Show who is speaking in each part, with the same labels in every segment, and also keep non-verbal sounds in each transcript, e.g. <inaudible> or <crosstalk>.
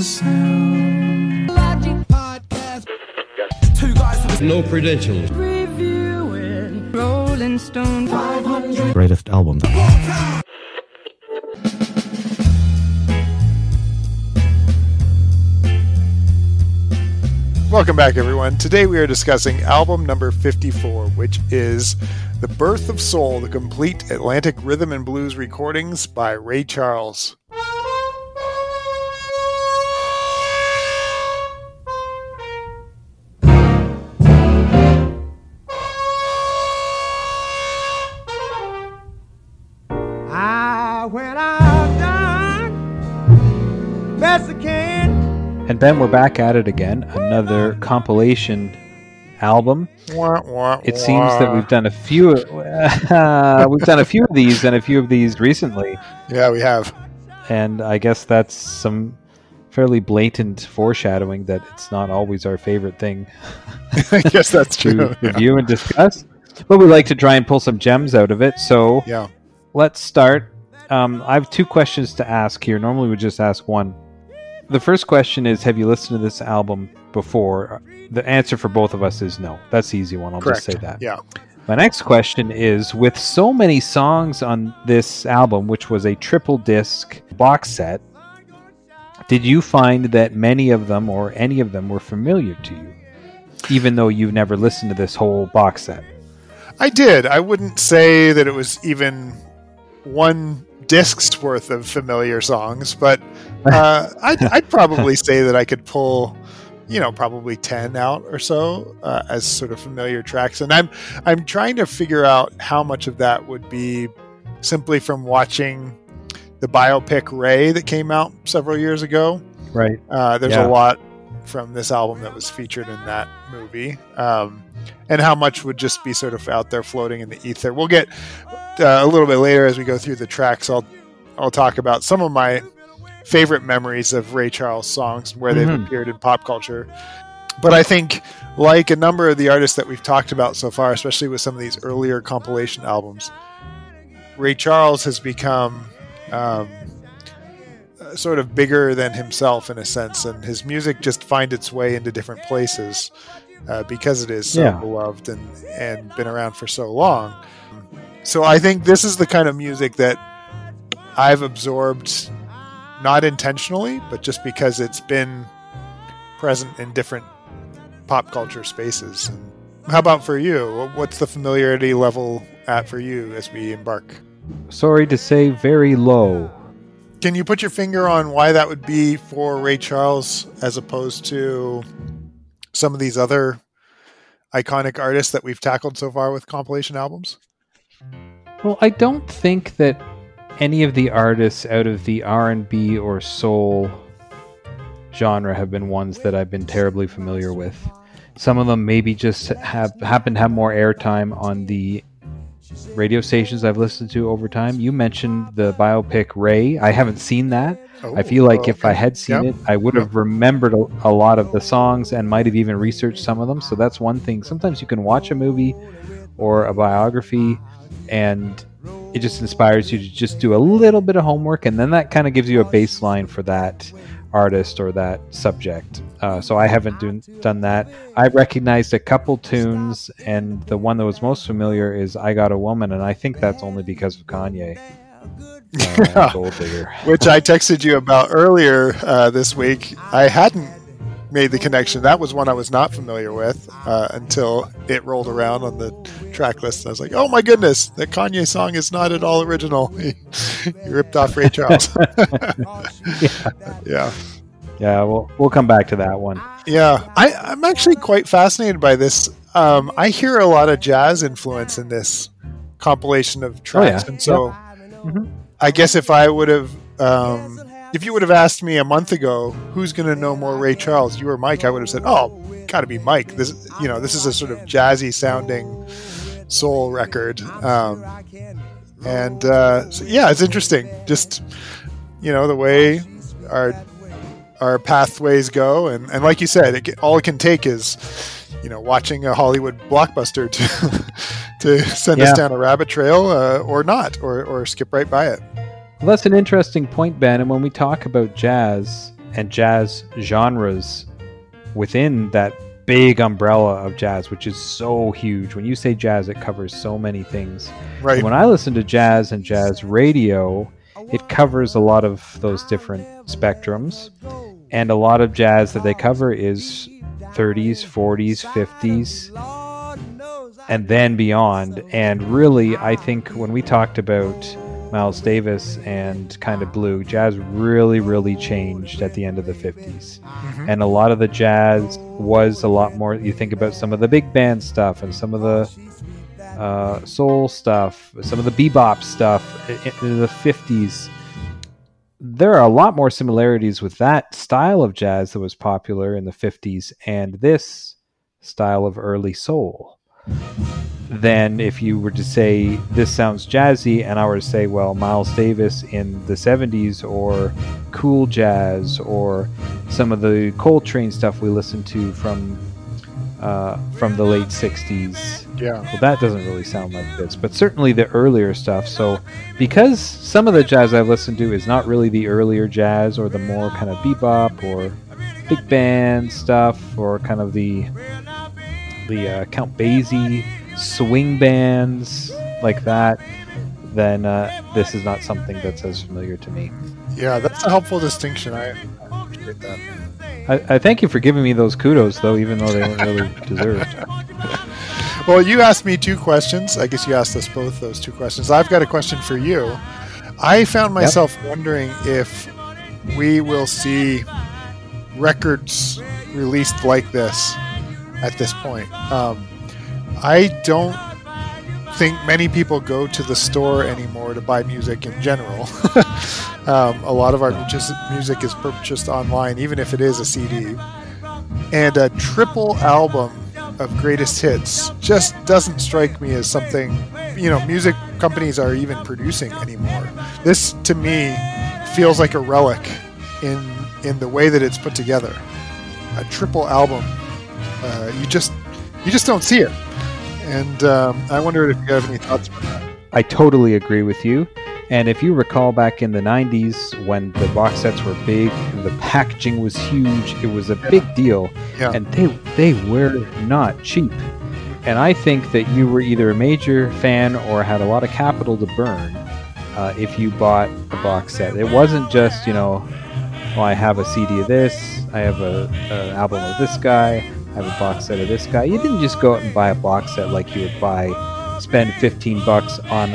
Speaker 1: the sound.
Speaker 2: Logic podcast. Two guys with
Speaker 3: No credentials.
Speaker 4: Reviewing Rolling Stone 500.
Speaker 5: greatest album.
Speaker 6: Welcome back, everyone. Today we are discussing album number 54, which is The Birth of Soul, the complete Atlantic rhythm and blues recordings by Ray Charles.
Speaker 7: And Ben, we're back at it again. Another compilation album.
Speaker 6: Wah, wah,
Speaker 7: It seems that we've done a few. <laughs> we've done a few of these and a few of these recently,
Speaker 6: Yeah, we have.
Speaker 7: and I guess that's some fairly blatant foreshadowing that it's not always our favorite thing <laughs>
Speaker 6: I guess that's
Speaker 7: to
Speaker 6: true. Yeah.
Speaker 7: review and discuss. But we like to try and pull some gems out of it. So
Speaker 6: yeah.
Speaker 7: let's start. Um, I have two questions to ask here. Normally, we just ask one. The first question is Have you listened to this album before? The answer for both of us is no. That's the easy one. I'll
Speaker 6: Correct.
Speaker 7: just say that.
Speaker 6: Yeah.
Speaker 7: My next question is With so many songs on this album, which was a triple disc box set, did you find that many of them or any of them were familiar to you, even though you've never listened to this whole box set?
Speaker 6: I did. I wouldn't say that it was even one disc's worth of familiar songs, but <laughs> uh, I'd, I'd probably say that I could pull, you know, probably ten out or so uh, as sort of familiar tracks. And I'm I'm trying to figure out how much of that would be simply from watching the biopic Ray that came out several years ago.
Speaker 7: Right.
Speaker 6: Uh, there's
Speaker 7: Yeah.
Speaker 6: a lot from this album that was featured in that movie, um, and how much would just be sort of out there floating in the ether. We'll get uh, a little bit later as we go through the tracks. I'll I'll talk about some of my favorite memories of Ray Charles songs where they've
Speaker 7: Mhm.
Speaker 6: appeared in pop culture. But I think, like a number of the artists that we've talked about so far, especially with some of these earlier compilation albums, Ray Charles has become um, uh, sort of bigger than himself in a sense, and his music just find its way into different places uh, because it is so
Speaker 7: Yeah.
Speaker 6: beloved and and been around for so long. So I think this is the kind of music that I've absorbed, not intentionally, but just because it's been present in different pop culture spaces. And how about for you? What's the familiarity level at for you as we embark?
Speaker 7: Sorry to say, very low.
Speaker 6: Can you put your finger on why that would be for Ray Charles as opposed to some of these other iconic artists that we've tackled so far with compilation albums?
Speaker 7: Well, I don't think that any of the artists out of the R&B or soul genre have been ones that I've been terribly familiar with. Some of them maybe just have happen to have more airtime on the radio stations I've listened to over time. You mentioned the biopic Ray. I haven't seen that. I oh, feel like if I had seen it, I would have remembered a, a lot of the songs and might have even researched some of them. So that's one thing. Sometimes you can watch a movie or a biography and it just inspires you to just do a little bit of homework and then that kind of gives you a baseline for that artist or that subject. Uh, so I haven't do, done that. I recognized a couple tunes and the one that was most familiar is I Got a Woman and I think that's only because of Kanye. Uh, <laughs>
Speaker 6: which I texted you about earlier uh, this week. I hadn't made the connection. That was one I was not familiar with uh, until it rolled around on the track list. I was like, "Oh my goodness, that Kanye song is not at all original. He, <laughs> he ripped off Ray Charles." <laughs> yeah,
Speaker 7: Yeah, we'll we'll come back to that one.
Speaker 6: yeah. I, I'm actually quite fascinated by this. Um, I hear a lot of jazz influence in this compilation of tracks,
Speaker 7: yeah.
Speaker 6: and so
Speaker 7: Mhm.
Speaker 6: I guess if I would have, um, if you would have asked me a month ago, who's going to know more Ray Charles, you or Mike, I would have said, "Oh, got to be Mike." This, you know, this is a sort of jazzy sounding soul record, um, and uh, so, yeah, it's interesting. Just you know the way our our pathways go, and, and like you said, it, all it can take is you know watching a Hollywood blockbuster to <laughs> to send
Speaker 7: Yeah.
Speaker 6: us down a rabbit trail, uh, or not, or or skip right by it.
Speaker 7: Well, that's an interesting point, Ben. And when we talk about jazz, and jazz genres within that big umbrella of jazz, which is so huge. When you say jazz, it covers so many things.
Speaker 6: Right.
Speaker 7: When I listen to jazz and jazz radio, it covers a lot of those different spectrums. And a lot of jazz that they cover is 30s, 40s, 50s, and then beyond. And really, I think when we talked about Miles Davis and kind of blue, jazz really, really changed at the end of the 50s. And a lot of the jazz was a lot more. You think about some of the big band stuff and some of the uh, soul stuff, some of the bebop stuff in the 50s. There are a lot more similarities with that style of jazz that was popular in the 50s and this style of early soul than if you were to say this sounds jazzy and I were to say, well, Miles Davis in the 70s or cool jazz or some of the Coltrane stuff we listened to from uh, from the late 60s.
Speaker 6: Yeah.
Speaker 7: Well, that doesn't really sound like this, but certainly the earlier stuff. So, because some of the jazz I've listened to is not really the earlier jazz or the more kind of bebop or big band stuff or kind of the the uh, Count Basie swing bands like that, then uh, this is not something that's as familiar to me.
Speaker 6: Yeah, that's a helpful distinction. I I appreciate that.
Speaker 7: I, I thank you for giving me those kudos, though, even though they weren't really <laughs> deserved.
Speaker 6: Well, you asked me two questions. I guess you asked us both those two questions. I've got a question for you. I found myself wondering if we will see records released like this at this point. Um, I don't think many people go to the store anymore to buy music in general. <laughs> um, a lot of our music is purchased online, even if it is a CD. And a triple album of greatest hits just doesn't strike me as something you know music companies are even producing anymore. This to me feels like a relic in in the way that it's put together. A triple album, uh, you just you just don't see it. And um, I wondered if you have any thoughts about that.
Speaker 7: I totally agree with you. And if you recall back in the 90s when the box sets were big and the packaging was huge, it was a big deal.
Speaker 6: Yeah.
Speaker 7: And they, they were not cheap. And I think that you were either a major fan or had a lot of capital to burn uh, if you bought a box set. It wasn't just, you know, well, I have a CD of this, I have a, an album of this guy, I have a box set of this guy. You didn't just go out and buy a box set like you would buy, spend 15 bucks on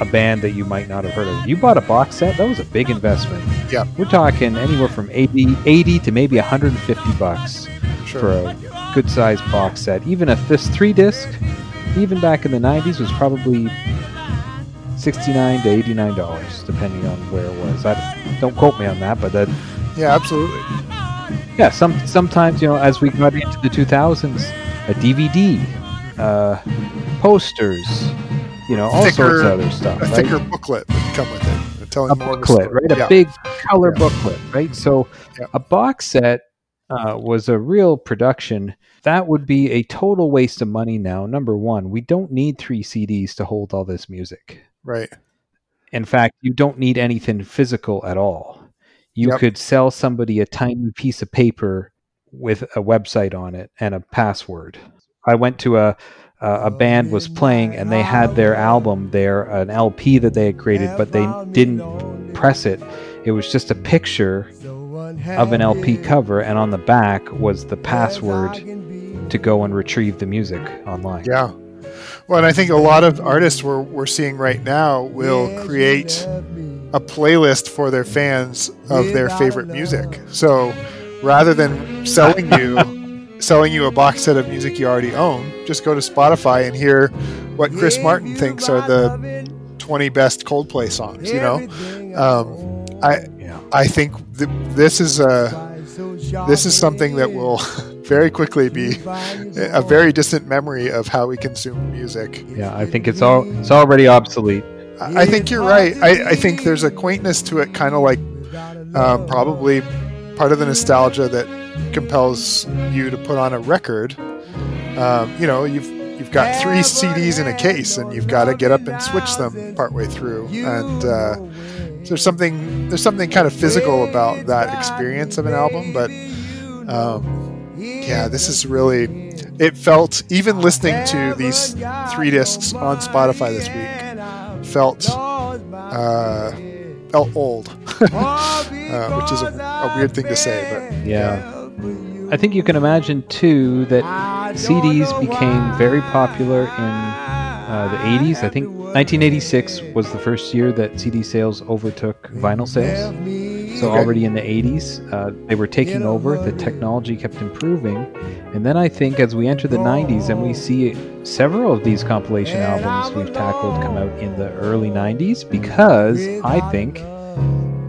Speaker 7: a band that you might not have heard of. You bought a box set, that was a big investment.
Speaker 6: Yeah.
Speaker 7: We're talking anywhere from 80, 80 to maybe 150 bucks
Speaker 6: Sure.
Speaker 7: for a good sized box set. Even a this three disc, even back in the 90s, was probably 69 to 89 dollars, depending on where it was. I, don't quote me on that, but that
Speaker 6: Yeah, absolutely.
Speaker 7: Yeah. Some sometimes you know, as we got into the 2000s, a DVD, uh, posters, you know, all sorts of other stuff.
Speaker 6: A
Speaker 7: right?
Speaker 6: thicker booklet would come with it, telling
Speaker 7: a booklet, right? A big color
Speaker 6: Yeah.
Speaker 7: booklet, right? So
Speaker 6: Yeah.
Speaker 7: a box set uh, was a real production. That would be a total waste of money now. Number one, we don't need three CDs to hold all this music.
Speaker 6: Right.
Speaker 7: In fact, you don't need anything physical at all. You
Speaker 6: Yep.
Speaker 7: could sell somebody a tiny piece of paper with a website on it and a password. I went to a a a band was playing and they had their album there, an LP that they had created, but they didn't press it. It was just a picture of an LP cover, and on the back was the password to go and retrieve the music online.
Speaker 6: Yeah. Well, and I think a lot of artists we're, we're seeing right now will create a playlist for their fans of their favorite music. So rather than selling you <laughs> selling you a box set of music you already own, just go to Spotify and hear what Chris Martin thinks are the 20 best Coldplay songs. You know, um, I I think th- this is a this is something that will <laughs> very quickly be a very distant memory of how we consume music.
Speaker 7: Yeah, I think it's all it's already obsolete.
Speaker 6: I I think you're right. I, I think there's a quaintness to it, kind of like um, probably part of the nostalgia that compels you to put on a record. Um, you know, you've you've got three CDs in a case, and you've got to get up and switch them partway through. And uh, there's something there's something kind of physical about that experience of an album, but um, yeah, this is really. It felt even listening to these three discs on Spotify this week felt uh, old, <laughs> uh, which is a, a weird thing to say, but
Speaker 7: Yeah. I think you can imagine too that CDs became very popular in uh, the 80s. I think 1986 was the first year that CD sales overtook vinyl sales. So
Speaker 6: Okay.
Speaker 7: already in the 80s, uh, they were taking over. The technology kept improving, and then I think as we enter the 90s and we see several of these compilation albums we've tackled come out in the early 90s, because I think,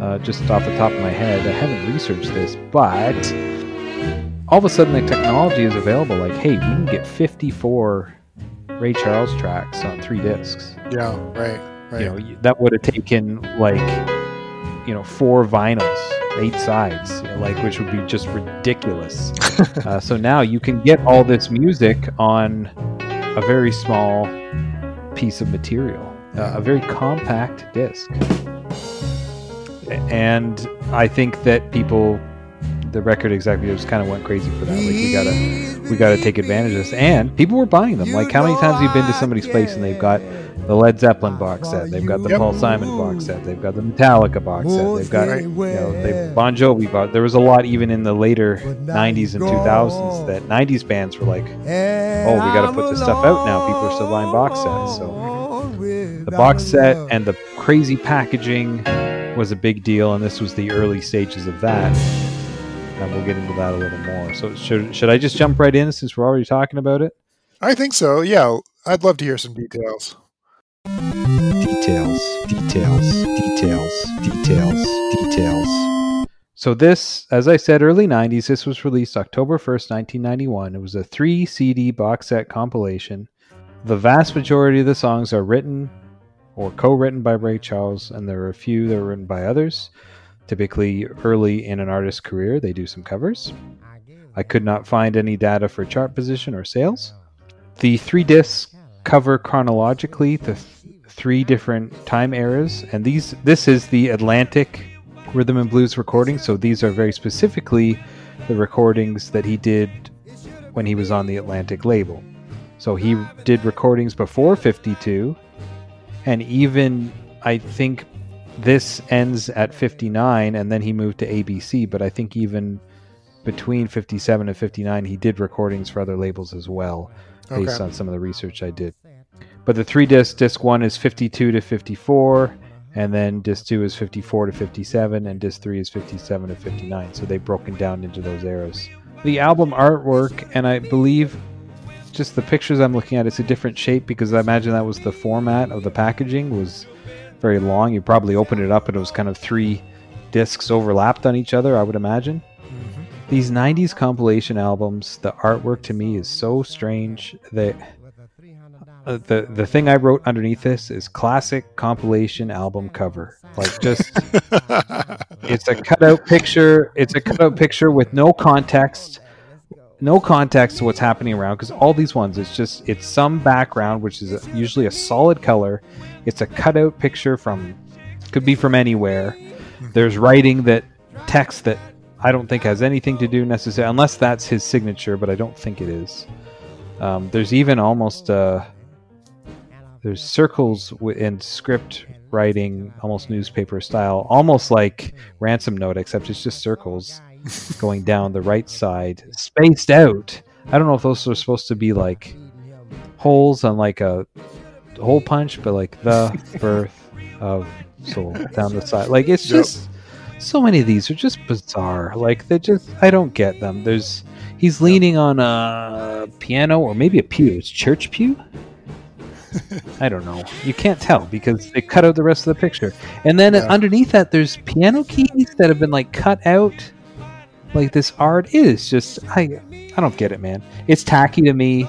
Speaker 7: uh, just off the top of my head, I haven't researched this, but all of a sudden the technology is available. Like, hey, we can get 54 Ray Charles tracks on three discs.
Speaker 6: yeah, right, right.
Speaker 7: You know, that would have taken like, you know, four vinyls, eight sides, you know, like which would be just ridiculous. <laughs> uh, so now you can get all this music on a very small piece of material, uh, a very compact disc. And I think that people, the record executives, kind of went crazy for that. Like we gotta, we gotta take advantage of this. And people were buying them. Like how many times have you been to somebody's place and they've got the Led Zeppelin box set, they've got the
Speaker 6: Yep.
Speaker 7: Paul Simon box set, they've got the Metallica box set, they've got
Speaker 6: Right.
Speaker 7: you know, they Bon Jovi bought. There was a lot even in the later '90s and 2000s that '90s bands were like, "Oh, we got to put this stuff out now." People are still buying box sets. So the box set and the crazy packaging was a big deal, and this was the early stages of that. And we'll get into that a little more. So should should I just jump right in since we're already talking about it?
Speaker 6: I think so. Yeah, I'd love to hear some details.
Speaker 7: Details, details, details, details, details. So this, as I said, early 90s, this was released October 1st, 1991. It was a 3 CD box set compilation. The vast majority of the songs are written or co-written by Ray Charles, and there are a few that are written by others. Typically early in an artist's career, they do some covers. I could not find any data for chart position or sales. The three discs cover chronologically the th- three different time eras, and these this is the Atlantic rhythm and blues recording. So these are very specifically the recordings that he did when he was on the Atlantic label. So he did recordings before 52, and even I think this ends at 59, and then he moved to ABC. But I think even between 57 and 59, he did recordings for other labels as well, based
Speaker 6: Okay.
Speaker 7: on some of the research I did. But the three disc, disc one is 52 to 54, and then disc two is 54 to 57, and disc three is 57 to 59. So they've broken down into those eras. The album artwork, and I believe just the pictures I'm looking at, it's a different shape because I imagine that was the format of the packaging was very long. You probably opened it up and it was kind of three discs overlapped on each other. I would imagine. These '90s compilation albums, the artwork to me is so strange that uh, the the thing I wrote underneath this is classic compilation album cover. Like just <laughs> it's a cutout picture. It's a cutout picture with no context, no context to what's happening around. Because all these ones, it's just it's some background, which is a, usually a solid color. It's a cutout picture from could be from anywhere. There's writing that text that I don't think has anything to do necessarily, unless that's his signature, but I don't think it is. Um, there's even almost uh, there's circles in script writing, almost newspaper style, almost like ransom note, except it's just circles going down the right side, spaced out. I don't know if those are supposed to be like holes on like a hole punch, but like the <laughs> birth of soul down the side. Like it's
Speaker 6: Yep.
Speaker 7: just so many of these are just bizarre. Like they just I don't get them. There's he's leaning on a piano or maybe a pew. It's church pew. <laughs> I don't know. You can't tell because they cut out the rest of the picture. And then
Speaker 6: Yeah.
Speaker 7: underneath that, there's piano keys that have been like cut out. Like this art is just I I don't get it, man. It's tacky to me.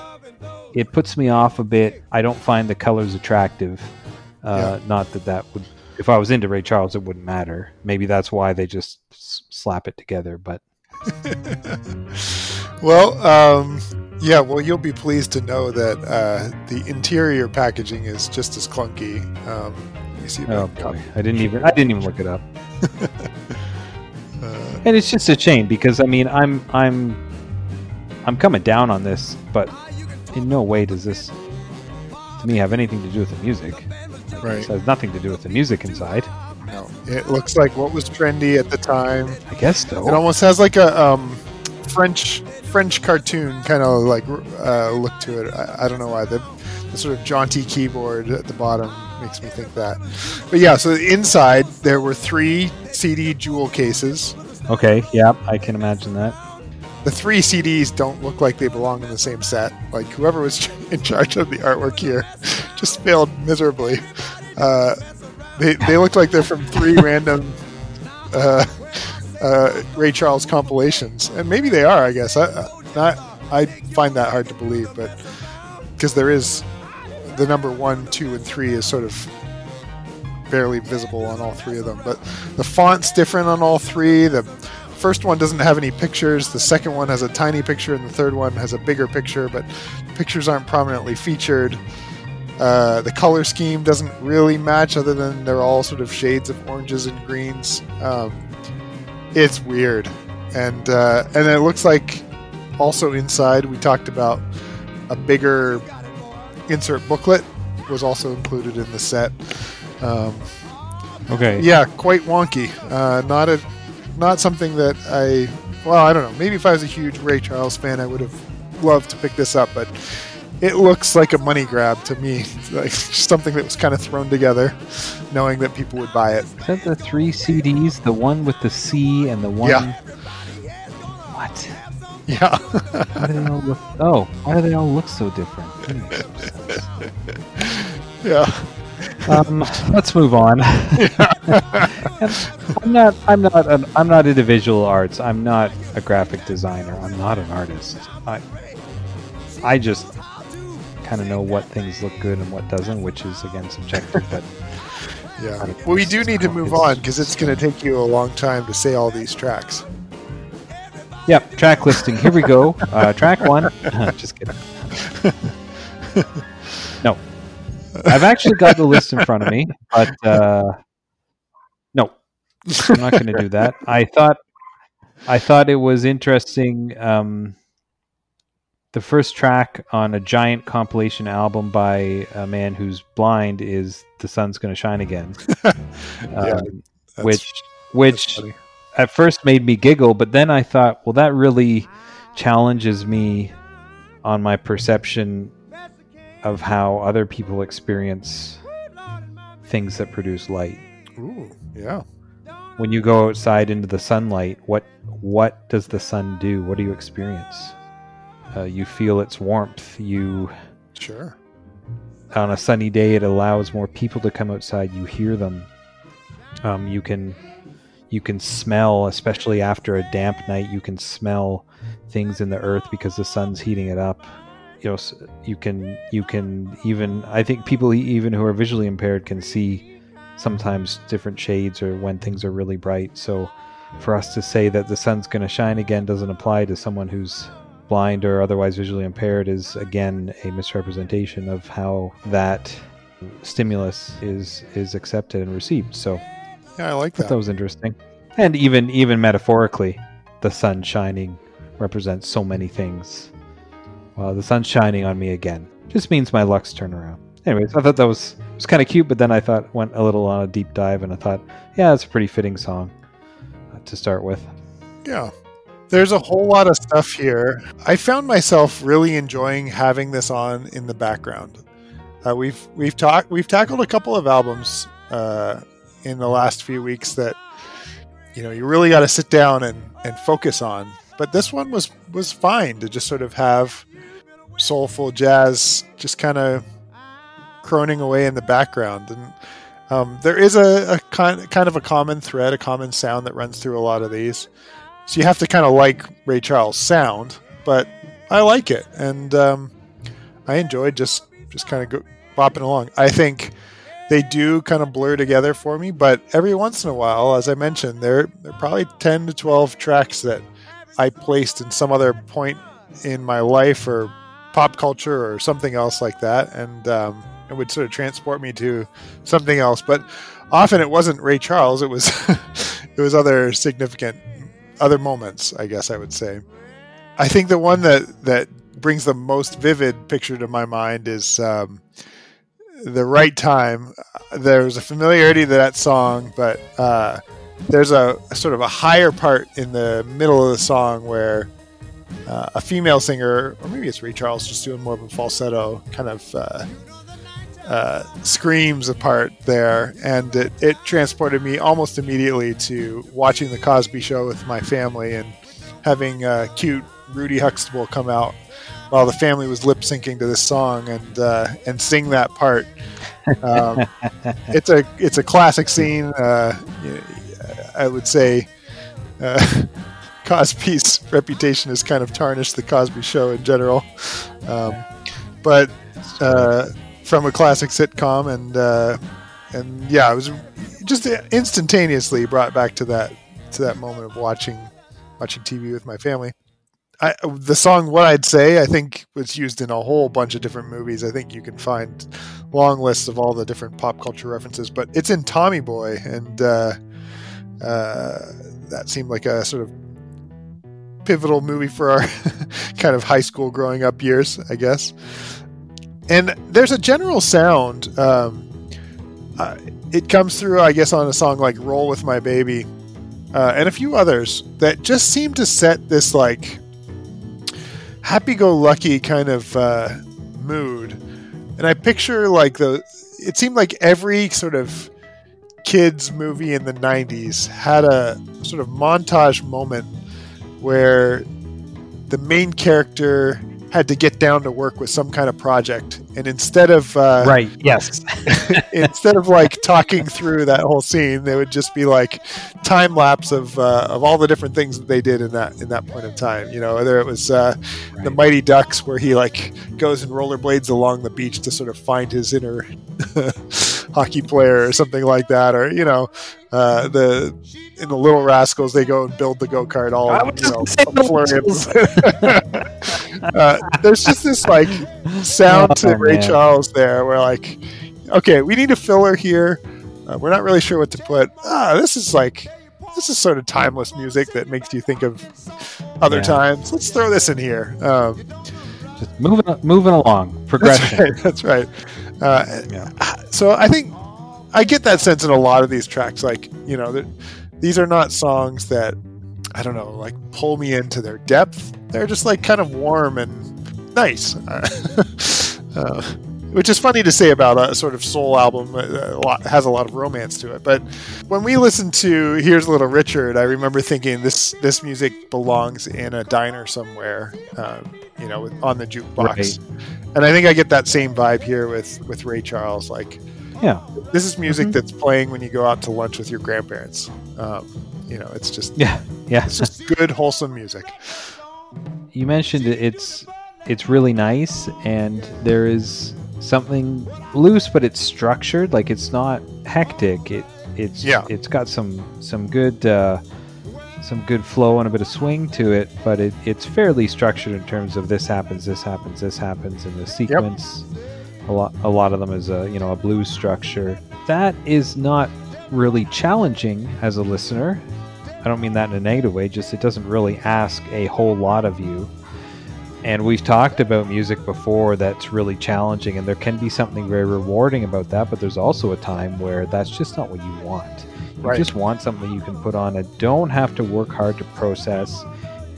Speaker 7: It puts me off a bit. I don't find the colors attractive. Uh, Not that that would. If I was into Ray Charles, it wouldn't matter. Maybe that's why they just s- slap it together. But <laughs>
Speaker 6: well, um, yeah. Well, you'll be pleased to know that uh, the interior packaging is just as clunky. Um, Let me see.
Speaker 7: Oh boy. I didn't even I didn't even look it up. <laughs> And it's just a shame because I mean I'm I'm I'm coming down on this, but in no way does this to me have anything to do with the music.
Speaker 6: right.
Speaker 7: This has nothing to do with the music inside.
Speaker 6: No. It looks like what was trendy at the time.
Speaker 7: I guess so.
Speaker 6: It almost has like a um, French French cartoon kind of like uh, look to it. I, I don't know why the, the sort of jaunty keyboard at the bottom makes me think that. But yeah, so inside there were three CD jewel cases.
Speaker 7: Okay, yeah, I can imagine that.
Speaker 6: The three CDs don't look like they belong in the same set. Like whoever was <laughs> in charge of the artwork here <laughs> just failed miserably. Uh, they they look like they're from three <laughs> random uh, uh, Ray Charles compilations, and maybe they are. I guess I I- not. I find that hard to believe, but because there is the number one, two, and three is sort of barely visible on all three of them. But the font's different on all three. The first one doesn't have any pictures. The second one has a tiny picture, and the third one has a bigger picture, but pictures aren't prominently featured. Uh, the color scheme doesn't really match, other than they're all sort of shades of oranges and greens. Um, it's weird, and uh, and it looks like also inside we talked about a bigger insert booklet was also included in the set. Um,
Speaker 7: Okay.
Speaker 6: yeah, quite wonky. Uh, not a, not something that I. Well, I don't know. Maybe if I was a huge Ray Charles fan, I would have loved to pick this up. But it looks like a money grab to me. <laughs> Like just something that was kind of thrown together, knowing that people would buy it.
Speaker 7: Is that the three CDs? The one with the C and the one.
Speaker 6: Yeah.
Speaker 7: What?
Speaker 6: Yeah.
Speaker 7: Why do they all look? Oh, why do they all look so different? That makes no sense.
Speaker 6: yeah.
Speaker 7: Um, let's move on. <laughs> I'm not. I'm not. An, I'm not into visual arts. I'm not a graphic designer. I'm not an artist. I. I just kind of know what things look good and what doesn't, which is again subjective. But <laughs>
Speaker 6: Yeah. Well, we do need to move on because it's going to take you a long time to say all these tracks.
Speaker 7: Yep, track listing. Here we go. Uh, track one. <laughs> Just kidding. I've actually got the list in front of me, but uh, no, I'm not going to do that. <laughs> I thought, I thought it was interesting. Um, the first track on a giant compilation album by a man who's blind is "The Sun's Gonna Shine Again," <laughs>
Speaker 6: Yeah,
Speaker 7: um,
Speaker 6: That's-
Speaker 7: which which at first made me giggle, but then I thought, well, that really challenges me on my perception of how other people experience things that produce light.
Speaker 6: Ooh, yeah.
Speaker 7: When you go outside into the sunlight, what what does the sun do? What do you experience? Uh, you feel its warmth. You
Speaker 6: Sure.
Speaker 7: on a sunny day, it allows more people to come outside. You hear them. Um, you can you can smell, especially after a damp night. You can smell things in the earth because the sun's heating it up. You know, you can you can even I think people even who are visually impaired can see sometimes different shades or when things are really bright. So for us to say that the sun's going to shine again doesn't apply to someone who's blind or otherwise visually impaired is again a misrepresentation of how that stimulus is is accepted and received. So
Speaker 6: Yeah, I like
Speaker 7: I
Speaker 6: that.
Speaker 7: that was interesting. And even even metaphorically, the sun shining represents so many things. Well, the sun's shining on me again. Just means my luck's turn around. Anyways, I thought that was was kind of cute, but then I thought went a little on a deep dive, and I thought, yeah, it's a pretty fitting song uh, to start with.
Speaker 6: Yeah. There's a whole lot of stuff here. I found myself really enjoying having this on in the background. Uh, we've we've talked we've tackled a couple of albums uh, in the last few weeks that you know you really got to sit down and, and focus on. But this one was was fine to just sort of have soulful jazz just kind of croning away in the background. And um, there is a, a kind, kind of a common thread a common sound that runs through a lot of these. So you have to kind of like Ray Charles' sound, but I like it, and um, I enjoyed just just kind of go, bopping along. I think they do kind of blur together for me, but every once in a while, as I mentioned, there there are probably ten to twelve tracks that I placed in some other point in my life or pop culture or something else like that, and um, and would sort of transport me to something else. But often it wasn't Ray Charles; it was <laughs> it was other significant other moments. I guess I would say. I think the one that that brings the most vivid picture to my mind is um, the right time. There's a familiarity to that song, but uh, there's a, a, sort of a higher part in the middle of the song where uh, a female singer, or maybe it's Ray Charles, just doing more of a falsetto, kind of uh, uh screams a part there, and it, it transported me almost immediately to watching the Cosby Show with my family and having uh, cute Rudy Huxtable come out while the family was lip syncing to this song and uh, and sing that part. Um, <laughs> it's a it's a classic scene. Uh, I would say uh, Cosby's <laughs> reputation has kind of tarnished the Cosby Show in general, um, but uh, from a classic sitcom and uh, and yeah, it was just instantaneously brought back to that to that moment of watching watching TV with my family. I, the song "What'd I Say" I think was used in a whole bunch of different movies. I think you can find long lists of all the different pop culture references, but it's in Tommy Boy, and uh, uh, that seemed like a sort of pivotal movie for our <laughs> kind of high school growing up years, I guess. And there's a general sound. Um, uh, it comes through, I guess, on a song like "Roll with My Baby." Uh, and a few others that just seem to set this like happy-go-lucky kind of uh, mood, and I picture like the. It seemed like every sort of kids movie in the 90s had a sort of montage moment where the main character had to get down to work with some kind of project and instead of uh,
Speaker 7: right yes <laughs>
Speaker 6: instead of like talking through that whole scene they would just be like time lapse of uh, of all the different things that they did in that in that point of time you know whether it was uh, right. the mighty ducks where he like goes and rollerblades along the beach to sort of find his inner <laughs> hockey player or something like that or you know uh, the in the Little Rascals, they go and build the go kart all. You <laughs> know, uh, there's just this like sound oh, to Ray man. Charles there, where like, okay, we need a filler here. Uh, we're not really sure what to put. Ah, this is like this is sort of timeless music that makes you think of other yeah. times. Let's throw this in here. Um,
Speaker 7: Just moving moving along, progression.
Speaker 6: That's right. <laughs> That's right. Uh, yeah. So I think I get that sense in a lot of these tracks. Like you know, these are not songs that I don't know, like pull me into their depth. They're just like kind of warm and nice. <laughs> uh, which is funny to say about a sort of soul album. Uh, a lot, has a lot of romance to it. But when we listened to "Here's Little Richard," I remember thinking this this music belongs in a diner somewhere, um, you know, on the jukebox. Right. And I think I get that same vibe here with with Ray Charles. Like,
Speaker 7: yeah,
Speaker 6: this is music mm-hmm. that's playing when you go out to lunch with your grandparents. Um, you know, it's just
Speaker 7: yeah, yeah,
Speaker 6: it's just good wholesome music.
Speaker 7: You mentioned it's it's really nice, and there is something loose, but it's structured. Like it's not hectic. It it's yeah. It's got some some good uh, some good flow and a bit of swing to it, but it, it's fairly structured in terms of this happens, this happens, this happens in the sequence. Yep. A lot a lot of them is a you know a blues structure. That is not really challenging as a listener. I don't mean that in a negative way. Just it doesn't really ask a whole lot of you and we've talked about music before that's really challenging, and there can be something very rewarding about that, but there's also a time where that's just not what you want. You right. just want something you can put on and don't have to work hard to process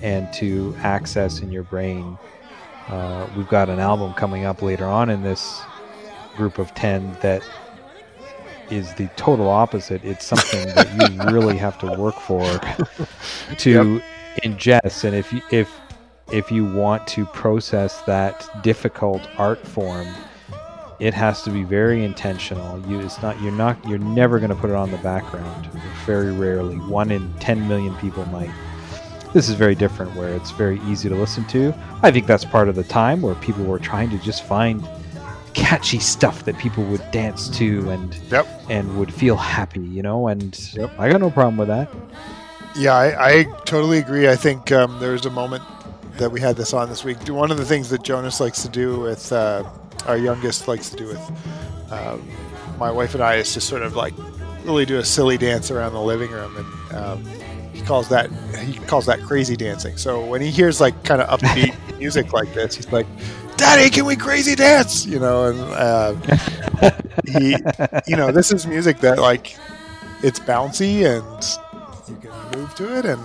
Speaker 7: and to access in your brain. Uh, we've got an album coming up later on in this group of 10 that is the total opposite. It's something that you <laughs> really have to work for <laughs> to yep. ingest. And if you, if if you want to process that difficult art form, it has to be very intentional. You, it's not. You're not. You're never going to put it on the background. Very rarely. One in ten million people might. This is very different, where it's very easy to listen to. I think that's part of the time where people were trying to just find catchy stuff that people would dance to and
Speaker 6: yep.
Speaker 7: and would feel happy, you know. And yep. I got no problem with that.
Speaker 6: Yeah, I, I totally agree. I think um, there's a moment that we had this on this week. One of the things that Jonas likes to do with uh, our youngest likes to do with um, my wife and I is just sort of like really do a silly dance around the living room, and um, he calls that he calls that crazy dancing. So when he hears like kind of upbeat <laughs> music like this, he's like, "Daddy, can we crazy dance?" You know, and uh, he, you know, this is music that like it's bouncy and you can move to it, and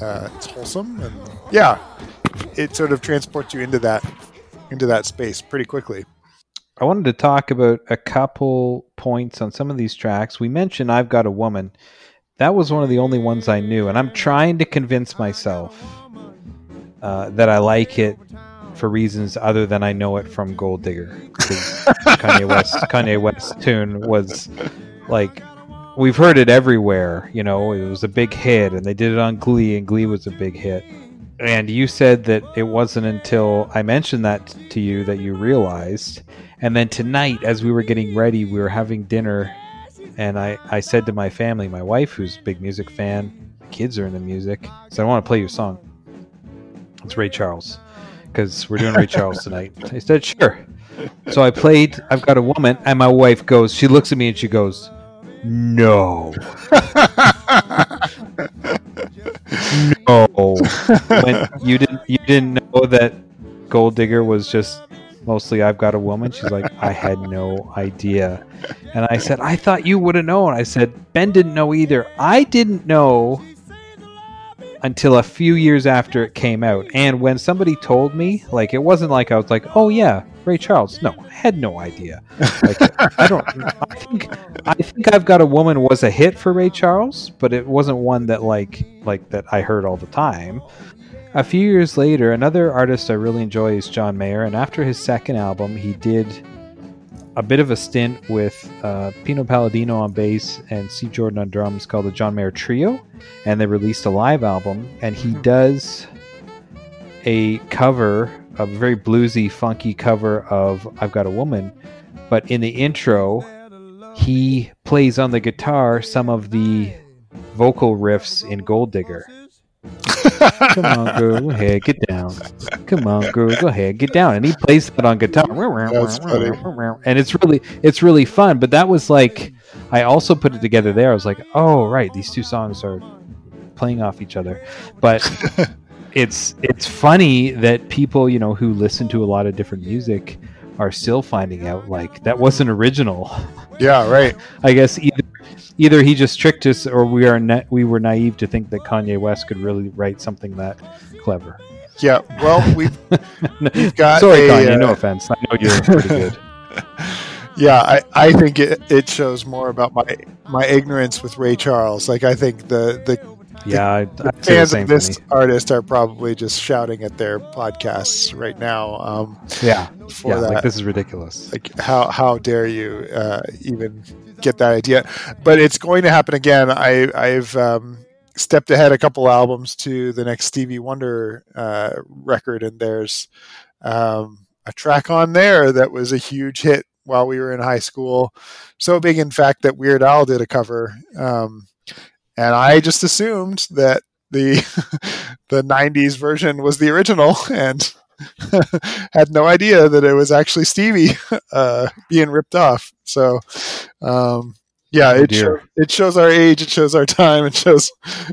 Speaker 6: uh, it's wholesome, and yeah, it sort of transports you into that into that space pretty quickly.
Speaker 7: I wanted to talk about a couple points on some of these tracks. We mentioned I've Got a Woman. That was one of the only ones I knew, and I'm trying to convince myself uh, that I like it for reasons other than I know it from Gold Digger. <laughs> Kanye West Kanye West tune was like we've heard it everywhere, you know, it was a big hit and they did it on Glee and Glee was a big hit. And you said that it wasn't until I mentioned that to you that you realized. And then tonight, as we were getting ready, we were having dinner, and I, I said to my family, my wife, who's a big music fan, kids are into music, so I want to play your song. It's Ray Charles, because we're doing Ray Charles <laughs> tonight. I said, sure. So I played I've Got a Woman, and my wife goes, she looks at me and she goes, no. <laughs> no. When you didn't you didn't know that Gold Digger was just mostly I've got a woman. She's like, I had no idea. And I said, I thought you would have known. I said, Ben didn't know either. I didn't know until a few years after it came out. And when somebody told me, like, it wasn't like I was like, oh yeah, Ray Charles. No, I had no idea. Like, I don't. I think I think I've got a woman was a hit for Ray Charles, but it wasn't one that like like that I heard all the time. A few years later, another artist I really enjoy is John Mayer, and after his second album, he did a bit of a stint with uh, Pino Palladino on bass and Steve Jordan on drums called the John Mayer Trio, and they released a live album, and he does a cover, a very bluesy, funky cover of I've Got a Woman, but in the intro, he plays on the guitar some of the vocal riffs in Gold Digger. Come on, girl, go ahead, get down. Come on, girl, go ahead, get down. And he plays that on guitar.
Speaker 6: That's.
Speaker 7: And it's really it's really fun. But that was like I also put it together there. I was like, oh right, these two songs are playing off each other. But <laughs> it's it's funny that people, you know, who listen to a lot of different music are still finding out like that wasn't original. <laughs>
Speaker 6: Yeah, right. <laughs>
Speaker 7: I guess either either he just tricked us, or we are na- we were naive to think that Kanye West could really write something that clever.
Speaker 6: Yeah. Well, we've <laughs> we've got
Speaker 7: Sorry,
Speaker 6: a,
Speaker 7: Kanye.
Speaker 6: uh,
Speaker 7: no offense. I know you're pretty good.
Speaker 6: yeah, I, I think it, it shows more about my my ignorance with Ray Charles. Like I think the the,
Speaker 7: Yeah, I,
Speaker 6: the
Speaker 7: the
Speaker 6: fans
Speaker 7: same
Speaker 6: of this artist are probably just shouting at their podcasts right now. Um,
Speaker 7: Yeah,
Speaker 6: for
Speaker 7: yeah.
Speaker 6: that,
Speaker 7: Like this is ridiculous.
Speaker 6: like how how dare you uh, even get that idea? But it's going to happen again. I I've um, stepped ahead a couple albums to the next Stevie Wonder uh, record, and there's um, a track on there that was a huge hit while we were in high school. So big, in fact, that Weird Al did a cover, um, and I just assumed that the <laughs> the '90s version was the original, <laughs> and <laughs> had no idea that it was actually Stevie uh, being ripped off. So, um, yeah,
Speaker 7: Oh,
Speaker 6: it show, it shows our age, it shows our time, it shows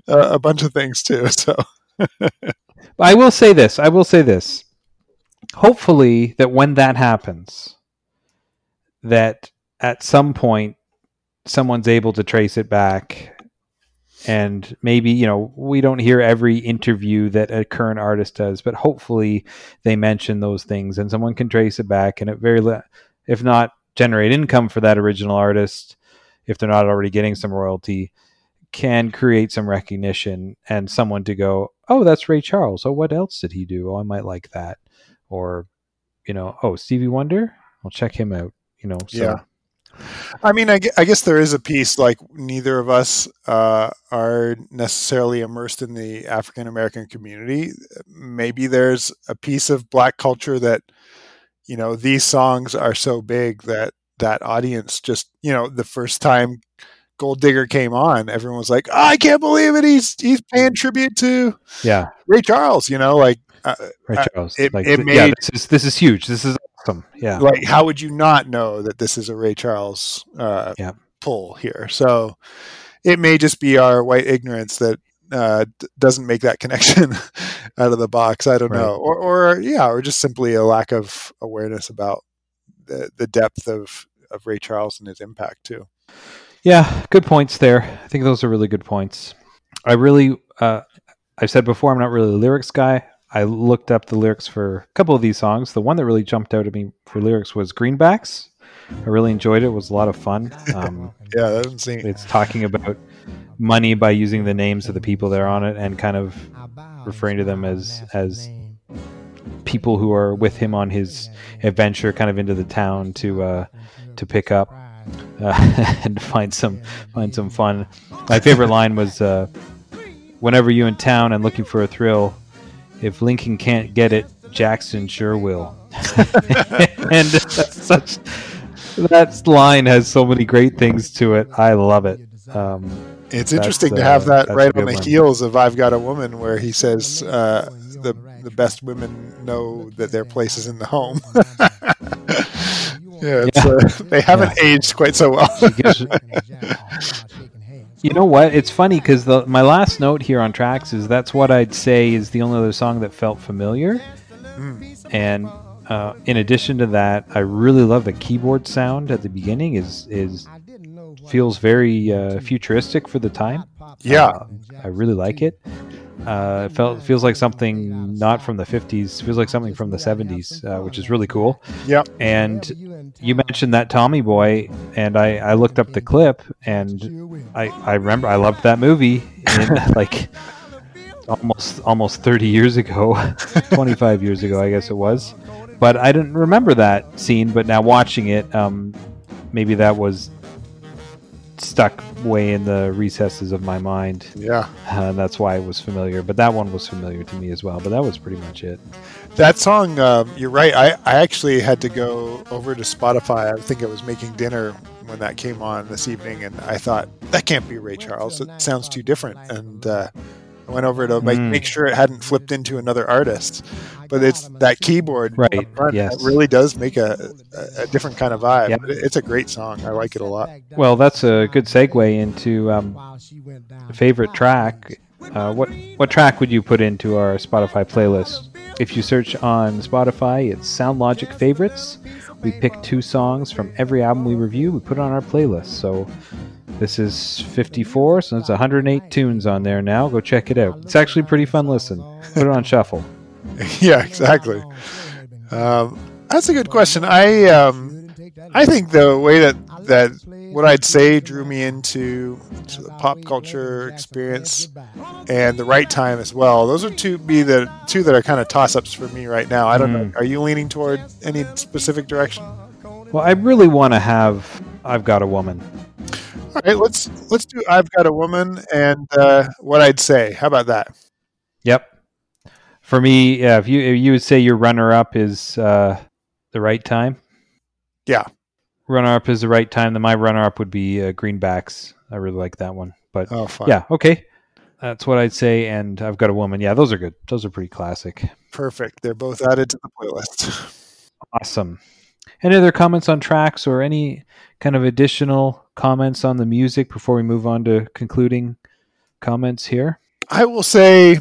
Speaker 6: uh, a bunch of things too. So,
Speaker 7: I will say this. I will say this. Hopefully, that when that happens, that at some point someone's able to trace it back, and maybe you know we don't hear every interview that a current artist does, but hopefully they mention those things, and someone can trace it back, and it very, le- if not generate income for that original artist, if they're not already getting some royalty, can create some recognition and someone to go, oh, that's Ray Charles. Oh, what else did he do? Oh, I might like that. Or, you know, oh, Stevie Wonder. I'll check him out. You know, so
Speaker 6: Yeah. I mean, I, I guess there is a piece like neither of us uh, are necessarily immersed in the African American community. Maybe there's a piece of black culture that, you know, these songs are so big that that audience just, you know, the first time Gold Digger came on, everyone was like, oh, "I can't believe it! He's he's paying tribute to
Speaker 7: yeah,
Speaker 6: Ray Charles." You know, like uh,
Speaker 7: Ray
Speaker 6: Uh,
Speaker 7: Charles.
Speaker 6: it-
Speaker 7: like,
Speaker 6: it
Speaker 7: th- yeah,
Speaker 6: made-
Speaker 7: this is this is huge. This is awesome. Yeah.
Speaker 6: like how would you not know that this is a Ray Charles uh,
Speaker 7: Yeah.
Speaker 6: pull here? So it may just be our white ignorance that uh, d- doesn't make that <laughs> connection out of the box. I don't
Speaker 7: Right.
Speaker 6: know, or or yeah, or just simply a lack of awareness about the the depth of of Ray Charles and his impact too.
Speaker 7: Yeah, good points there. I think those are really good points. I really, uh, I've said before, I'm not really a lyrics guy. I looked up the lyrics for a couple of these songs. The one that really jumped out at me for lyrics was Greenbacks. I really enjoyed it. It was a lot of fun. Um, <laughs>
Speaker 6: Yeah, that doesn't seem.
Speaker 7: it's talking about money by using the names of the people that are on it and kind of referring to them as as people who are with him on his adventure, kind of into the town to uh, to pick up uh, <laughs> and find some find some fun. My favorite line was, uh, "Whenever you in town and looking for a thrill, if Lincoln can't get it, Jackson sure will." <laughs> and that's such that line has so many great things to it. I love it. Um,
Speaker 6: It's interesting to
Speaker 7: uh,
Speaker 6: have that right on the
Speaker 7: one.
Speaker 6: heels of "I've Got a Woman," where he says uh, the the best women know that their place is in the home. <laughs> yeah, it's, Uh, they haven't aged quite so well.
Speaker 7: gives- <laughs> You know what? It's funny because my last note here on tracks is that's What'd I Say is the only other song that felt familiar. And uh, in addition to that, I really love the keyboard sound at the beginning. is is feels very uh, futuristic for the time.
Speaker 6: Yeah.
Speaker 7: Uh, I really like it. Uh, it felt feels like something not from the 50s. Feels like something from the 70s, uh, which is really cool.
Speaker 6: Yep.
Speaker 7: And you mentioned that Tommy Boy, and I, I looked up the clip, and I, I remember I loved that movie in <laughs> like almost almost 30 years ago, <laughs> 25 years ago, I guess it was. But I didn't remember that scene. But now watching it, um, maybe that was stuck way in the recesses of my mind.
Speaker 6: Yeah,
Speaker 7: Uh, that's why it was familiar. But that one was familiar to me as well. But that was pretty much it.
Speaker 6: that song. Um, you're right. I, I actually had to go over to Spotify. I think I was making dinner when that came on this evening, and I thought that can't be Ray Charles. It sounds too different, and uh, I went over to like
Speaker 7: Mm.
Speaker 6: make sure it hadn't flipped into another artist. But it's that keyboard
Speaker 7: Right,
Speaker 6: up front
Speaker 7: yes.
Speaker 6: that really does make a, a, a different kind of vibe.
Speaker 7: Yeah.
Speaker 6: But it- It's a great song. I like it a lot.
Speaker 7: Well, that's a good segue into um, favorite track. Uh, what what track would you put into our Spotify playlist? If you search on Spotify, it's Sound Logic favorites. We pick two songs from every album we review. We put it on our playlist. So this is 54, so it's 108 tunes on there now. Go check it out. It's actually a pretty fun listen. Put it on shuffle. <laughs>
Speaker 6: yeah, exactly. Um, that's a good question. I um, I think the way that that What'd I Say drew me into to the pop culture experience and the right time as well. Those are two be the two that are kind of toss ups for me right now. I don't know. Are you leaning toward any specific direction?
Speaker 7: Well, I really want to have I've Got a Woman.
Speaker 6: All right, let's let's do. I've got a woman and uh, What'd I Say. How about that?
Speaker 7: Yep. For me, yeah, if you if you would say your runner up is uh, the right time.
Speaker 6: Yeah.
Speaker 7: Runner up is the right time. Then my runner up would be uh, Greenbacks. I really like that one. But
Speaker 6: Oh, fun.
Speaker 7: yeah, okay. That's What'd I Say. And I've got a woman. Yeah, those are good. Those are pretty classic.
Speaker 6: perfect. They're both added to the playlist.
Speaker 7: Awesome. Any other comments on tracks or any kind of additional comments on the music before we move on to concluding comments here?
Speaker 6: I will say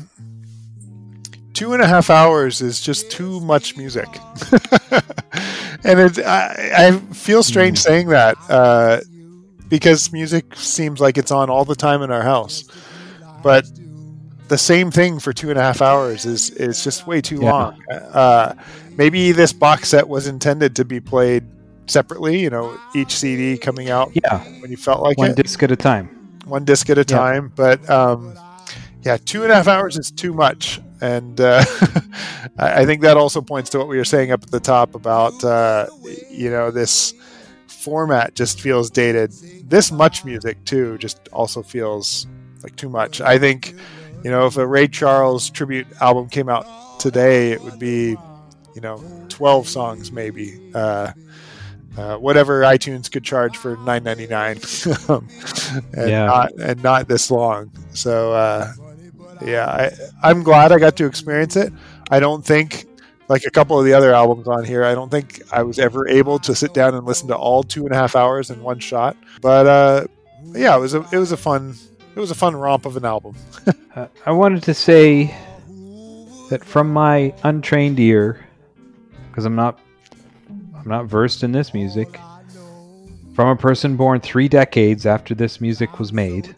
Speaker 6: two and a half hours is just too much music. <laughs> and it, I, I feel strange saying that uh, because music seems like it's on all the time in our house. But the same thing for two and a half hours is, is just way too
Speaker 7: Yeah.
Speaker 6: long. Uh, maybe this box set was intended to be played separately, you know, each CD coming out
Speaker 7: Yeah,
Speaker 6: when you felt like
Speaker 7: one
Speaker 6: it One
Speaker 7: disc at a time.
Speaker 6: one disc at a
Speaker 7: Yeah.
Speaker 6: time. But um, yeah, two and a half hours is too much, and uh, <laughs> I think that also points to what we were saying up at the top about uh, you know this format just feels dated. This much music too just also feels like too much. I think you know if a Ray Charles tribute album came out today, it would be you know twelve songs maybe. Uh, uh, whatever iTunes could charge for nine ninety nine, <laughs> and
Speaker 7: Yeah.
Speaker 6: not and not this long. So uh, yeah, I, I'm glad I got to experience it. I don't think like a couple of the other albums on here, I don't think I was ever able to sit down and listen to all two and a half hours in one shot. But uh, yeah, it was a it was a fun it was a fun romp of an album. <laughs>
Speaker 7: Uh, I wanted to say that from my untrained ear, because I'm not I'm not versed in this music, from a person born three decades after this music was made,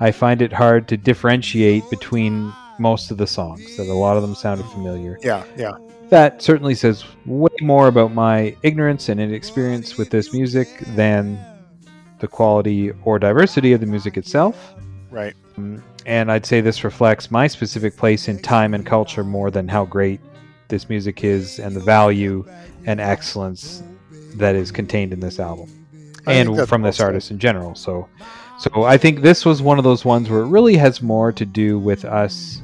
Speaker 7: I find it hard to differentiate between most of the songs. That a lot of them sounded familiar.
Speaker 6: Yeah, yeah,
Speaker 7: That certainly says way more about my ignorance and inexperience with this music than the quality or diversity of the music itself.
Speaker 6: right.
Speaker 7: And I'd say this reflects my specific place in time and culture more than how great this music is and the value and excellence that is contained in this album
Speaker 6: I
Speaker 7: and from this
Speaker 6: said.
Speaker 7: artist in general. So, so I think this was one of those ones where it really has more to do with us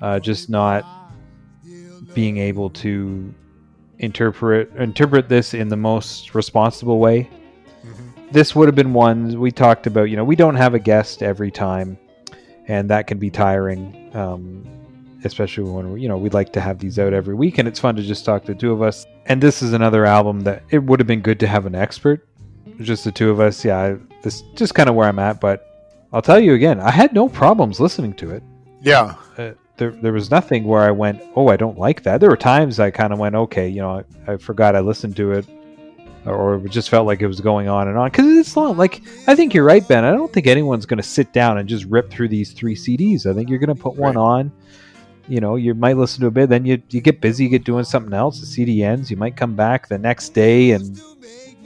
Speaker 7: uh, just not being able to interpret interpret this in the most responsible way. This would have been one we talked about. You know, we don't have a guest every time, and that can be tiring. Um, especially when we, you know we'd like to have these out every week, and it's fun to just talk to the two of us. And this is another album that it would have been good to have an expert just the two of us. Yeah, I- this just kind of where I'm at. But I'll tell you again, I had no problems listening to it.
Speaker 6: Yeah,
Speaker 7: Uh, there, there was nothing where I went, oh, I don't like that. There were times I kind of went, okay, you know, I, I forgot I listened to it, or it just felt like it was going on and on because it's long. Like I think you're right, Ben. I don't think anyone's going to sit down and just rip through these three CDs. I think you're going to put one on. You know, you might listen to a bit, then you you get busy, you get doing something else. The CD ends. You might come back the next day and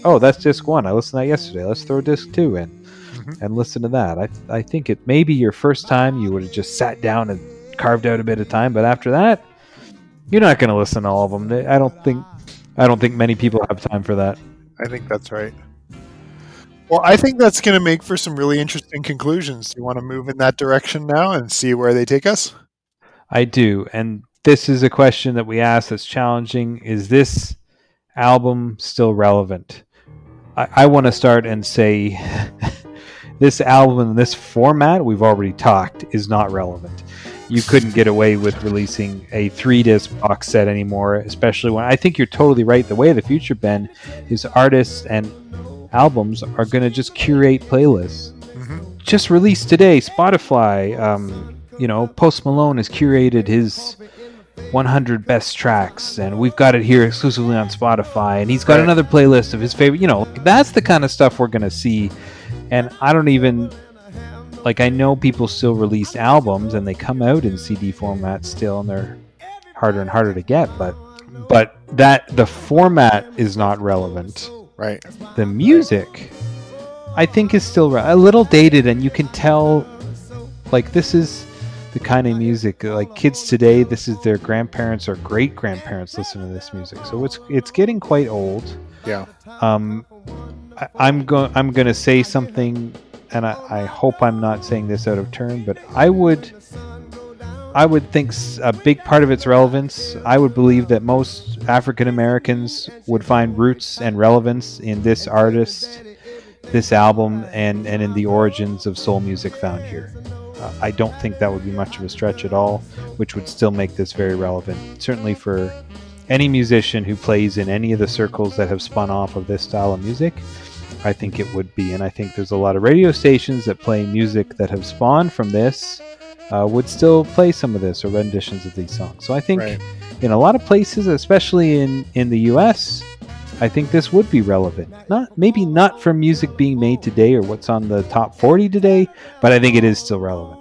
Speaker 7: oh, that's disc one. I listened to that yesterday. Let's throw disc two in
Speaker 6: Mhm.
Speaker 7: and listen to that. I I think it may be your first time you would have just sat down and carved out a bit of time, but after that, you're not going to listen to all of them. I don't think I don't think many people have time for that.
Speaker 6: I think that's right. Well, I think that's going to make for some really interesting conclusions. Do you want to move in that direction now and see where they take us?
Speaker 7: I do, and this is a question that we ask that's challenging. Is this album still relevant? I, I want to start and say <laughs> this album in this format we've already talked is not relevant. You couldn't get away with releasing a three disc box set anymore, especially when I think you're totally right. The way of the future, Ben, is artists and albums are going to just curate playlists
Speaker 6: Mhm.
Speaker 7: just released today. Spotify, um, you know, Post Malone has curated his 100 best tracks, and we've got it here exclusively on Spotify. And he's got
Speaker 6: Right.
Speaker 7: another playlist of his favorite. You know, that's the kind of stuff we're gonna see. And I don't even like. I know people still release albums, and they come out in CD format still, and they're harder and harder to get. But but that the format is not relevant
Speaker 6: Right.
Speaker 7: the music i think is still re- a little dated and you can tell like this is the kind of music like kids today this is their grandparents or great grandparents listen to this music so it's it's getting quite old
Speaker 6: Yeah.
Speaker 7: um I, i'm going i'm going to say something and I, I hope i'm not saying this out of turn but i would I would think a big part of its relevance. I would believe that most African Americans would find roots and relevance in this artist, this album, and and in the origins of soul music found here. Uh, I don't think that would be much of a stretch at all, which would still make this very relevant. Certainly for any musician who plays in any of the circles that have spun off of this style of music, I think it would be. And I think there's a lot of radio stations that play music that have spawned from this uh, would still play some of this or renditions of these songs. So I think
Speaker 6: Right.
Speaker 7: in a lot of places, especially in in the U.S., I think this would be relevant. Not maybe not for music being made today or what's on the top 40 today, but I think it is still relevant.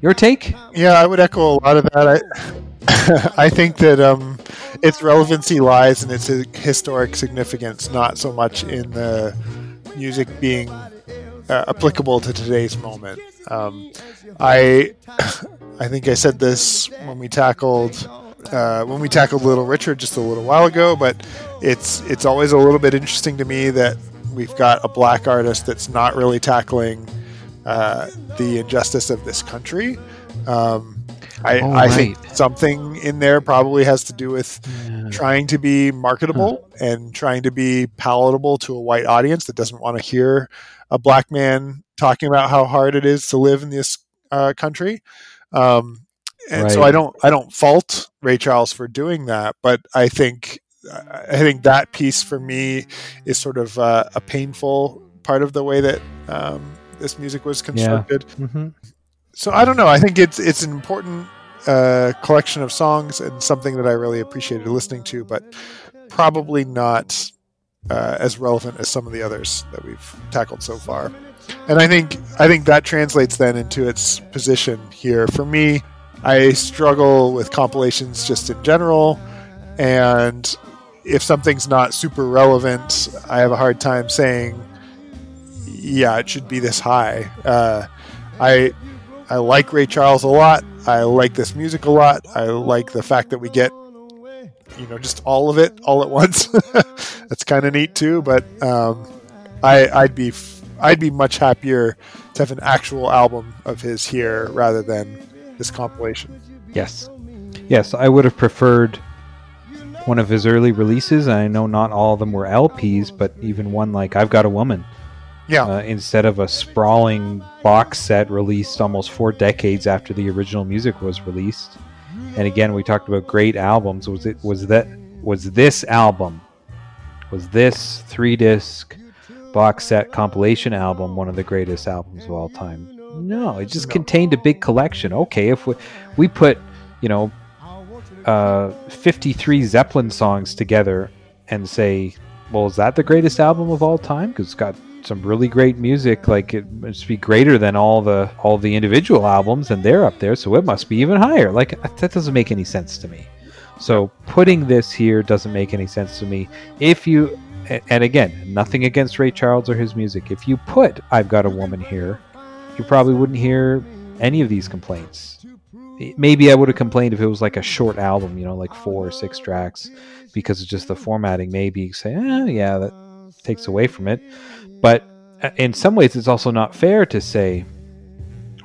Speaker 7: Your take?
Speaker 6: Yeah, I would echo a lot of that. I, <laughs> I think that um, its relevancy lies in its historic significance, not so much in the music being uh, applicable to today's moment. Um, I, I think I said this when we tackled uh, when we tackled Little Richard just a little while ago, but it's it's always a little bit interesting to me that we've got a black artist that's not really tackling uh, the injustice of this country. Um, I,
Speaker 7: Oh,
Speaker 6: I think something in there probably has to do with trying to be marketable and trying to be palatable to a white audience that doesn't want to hear a black man talking about how hard it is to live in this uh, country. Um, and so I don't I don't fault Ray Charles for doing that, but I think I think that piece for me is sort of uh, a painful part of the way that um, this music was constructed.
Speaker 7: hmm
Speaker 6: So I don't know. I think it's it's an important uh, collection of songs and something that I really appreciated listening to, but probably not uh, as relevant as some of the others that we've tackled so far. And I think I think that translates then into its position here. For me, I struggle with compilations just in general, and if something's not super relevant, I have a hard time saying, yeah, it should be this high. Uh, I I like Ray Charles a lot. I like this music a lot. I like the fact that we get, you know, just all of it all at once. <laughs> That's kind of neat too. But um, I, I'd be I'd be much happier to have an actual album of his here rather than this compilation.
Speaker 7: Yes. Yes, I would have preferred one of his early releases. I know not all of them were LPs, but even one like I've Got a Woman,
Speaker 6: Yeah,
Speaker 7: uh, instead of a sprawling box set released almost four decades after the original music was released. And again, we talked about great albums. Was it was that was this album was this three disc box set compilation album one of the greatest albums of all time? No, it just
Speaker 6: No.
Speaker 7: contained a big collection. Okay, if we, we put, you know, uh, 53 Zeppelin songs together and say, well, is that the greatest album of all time? Because it's got some really great music. Like it must be greater than all the all the individual albums, and they're up there, so it must be even higher. Like that doesn't make any sense to me. So putting this here doesn't make any sense to me. If you and again, nothing against Ray Charles or his music. If you put "I've Got a Woman" here, you probably wouldn't hear any of these complaints. Maybe I would have complained if it was like a short album, you know, like four or six tracks, because it's just the formatting. Maybe say, eh, yeah, that takes away from it. But uh, in some ways, it's also not fair to say,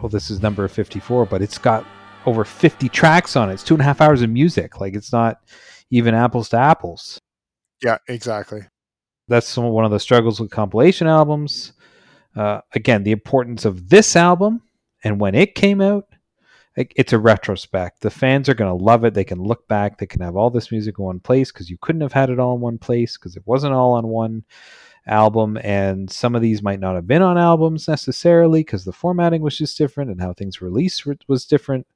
Speaker 7: well, this is number 54, but it's got over 50 tracks on it. It's two and a half hours of music. Like it's not even apples to apples.
Speaker 6: yeah, exactly.
Speaker 7: That's some, one of the struggles with compilation albums. Uh, again, the importance of this album and when it came out, it- it's a retrospect. The fans are going to love it. They can look back. They can have all this music in one place because you couldn't have had it all in one place because it wasn't all on one album. And some of these might not have been on albums necessarily because the formatting was just different and how things released was different.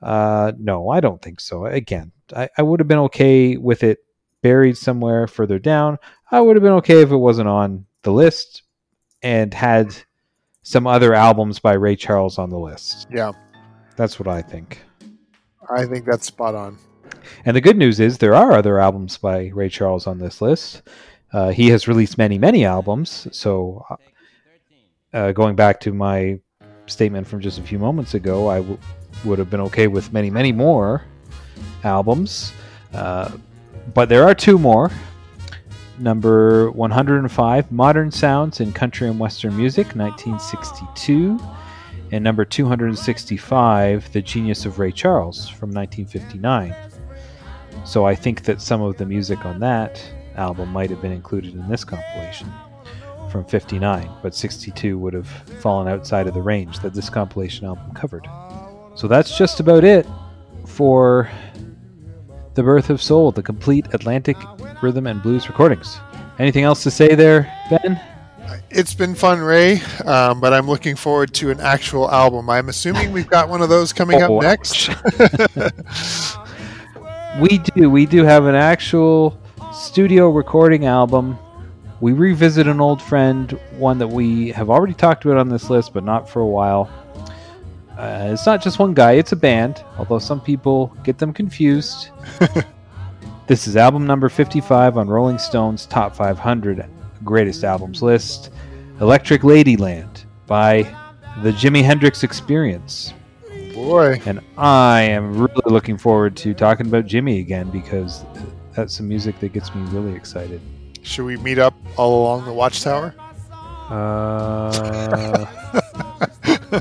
Speaker 7: Uh, no, I don't think so. Again, I, I would have been okay with it buried somewhere further down. I would have been okay if it wasn't on the list and had some other albums by Ray Charles on the list.
Speaker 6: Yeah,
Speaker 7: That's what I think.
Speaker 6: I think that's spot on.
Speaker 7: And the good news is there are other albums by Ray Charles on this list. Uh, he has released many, many albums. So, uh, going back to my statement from just a few moments ago, I w- would have been okay with many, many more albums. Uh, but there are two more. Number 105, Modern Sounds in Country and Western Music, 1962. And number 265, The Genius of Ray Charles from 1959. So I think that some of the music on that album might have been included in this compilation from 59, but 62 would have fallen outside of the range that this compilation album covered. So that's just about it for The Birth of Soul, the complete Atlantic rhythm and blues recordings. Anything else to say there, Ben?
Speaker 6: It's been fun, Ray, um, but I'm looking forward to an actual album. I'm assuming we've got one of those coming
Speaker 7: Oh,
Speaker 6: up next. <laughs>
Speaker 7: We do. We do have an actual studio recording album. We revisit an old friend, one that we have already talked about on this list, but not for a while. Uh, it's not just one guy, it's a band, although some people get them confused. <laughs> this is album number 55 on Rolling Stone's Top 500 Greatest Albums list Electric Ladyland by the Jimi Hendrix Experience.
Speaker 6: Boy,
Speaker 7: And I am really looking forward to talking about Jimi again because that's some music that gets me really excited.
Speaker 6: should we meet up all along the Watchtower?
Speaker 7: Uh, <laughs>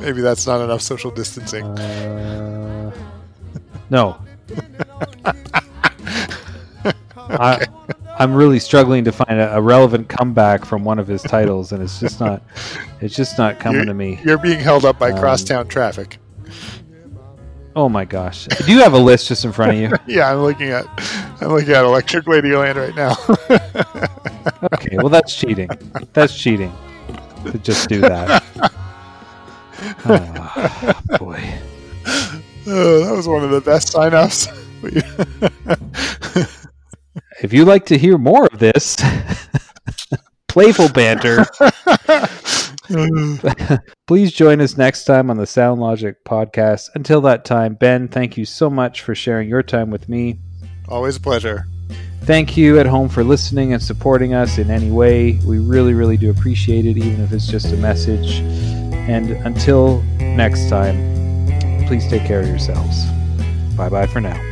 Speaker 6: Maybe that's not enough social distancing.
Speaker 7: uh, no. <laughs> I, I'm really struggling to find a, a relevant comeback from one of his titles, and it's just not. It's just not coming to me.
Speaker 6: You're being held up by
Speaker 7: Um,
Speaker 6: crosstown traffic.
Speaker 7: Oh my gosh! Do you have a list just in front of you? <laughs>
Speaker 6: Yeah, I'm looking at I'm looking at Electric Ladyland right now. <laughs>
Speaker 7: Okay, well that's cheating. That's cheating to just do that. Oh, <laughs> boy.
Speaker 6: oh, that was one of the best sign-offs.
Speaker 7: If you'd like to hear more of this <laughs> playful banter, <laughs> please join us next time on the Sound Logic podcast. Until that time, Ben, thank you so much for sharing your time with me.
Speaker 6: Always a pleasure.
Speaker 7: Thank you at home for listening and supporting us in any way. We really, really do appreciate it, even if it's just a message. And until next time, please take care of yourselves. Bye bye for now.